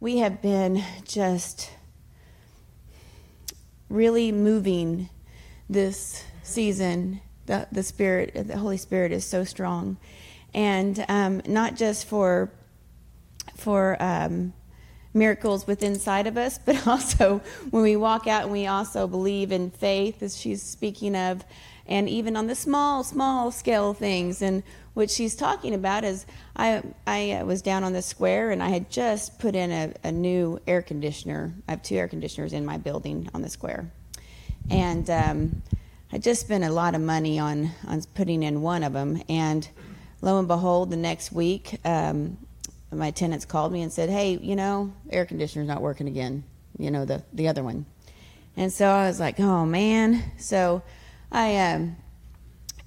we have been just really moving this season. The, the Spirit, the Holy Spirit is so strong. And um, not just for, for um, miracles within inside of us, but also when we walk out and we also believe in faith, as she's speaking of, and even on the small, small scale things. And what she's talking about is I, I was down on the square and I had just put in a, a new air conditioner. I have two air conditioners in my building on the square. And um, I just spent a lot of money on, on putting in one of them. And lo and behold, the next week, um, my tenants called me and said, "Hey, you know, air conditioner's not working again. You know, the the other one." And so I was like, "Oh man!" So I um,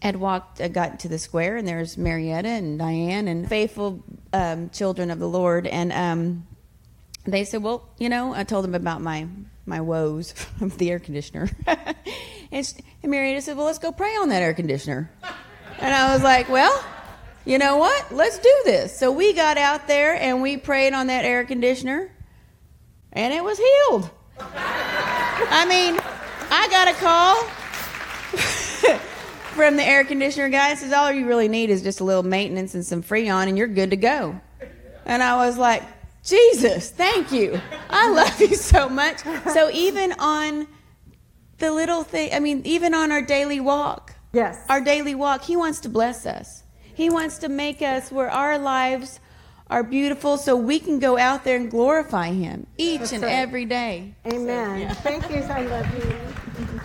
had walked, I got to the square, and there's Marietta and Diane and faithful um, children of the Lord, and um, they said, "Well, you know," I told them about my my woes of the air conditioner, and, and Marietta said, "Well, let's go pray on that air conditioner," and I was like, "Well." You know what? Let's do this. So we got out there and we prayed on that air conditioner, and it was healed. I mean, I got a call from the air conditioner guy. Says all you really need is just a little maintenance and some freon, and you're good to go. And I was like, Jesus, thank you. I love you so much. So even on the little thing, I mean, even on our daily walk, yes, our daily walk, He wants to bless us. He wants to make us where our lives are beautiful so we can go out there and glorify Him each That's and right. every day. Amen. So, yeah. Thank you. I love you.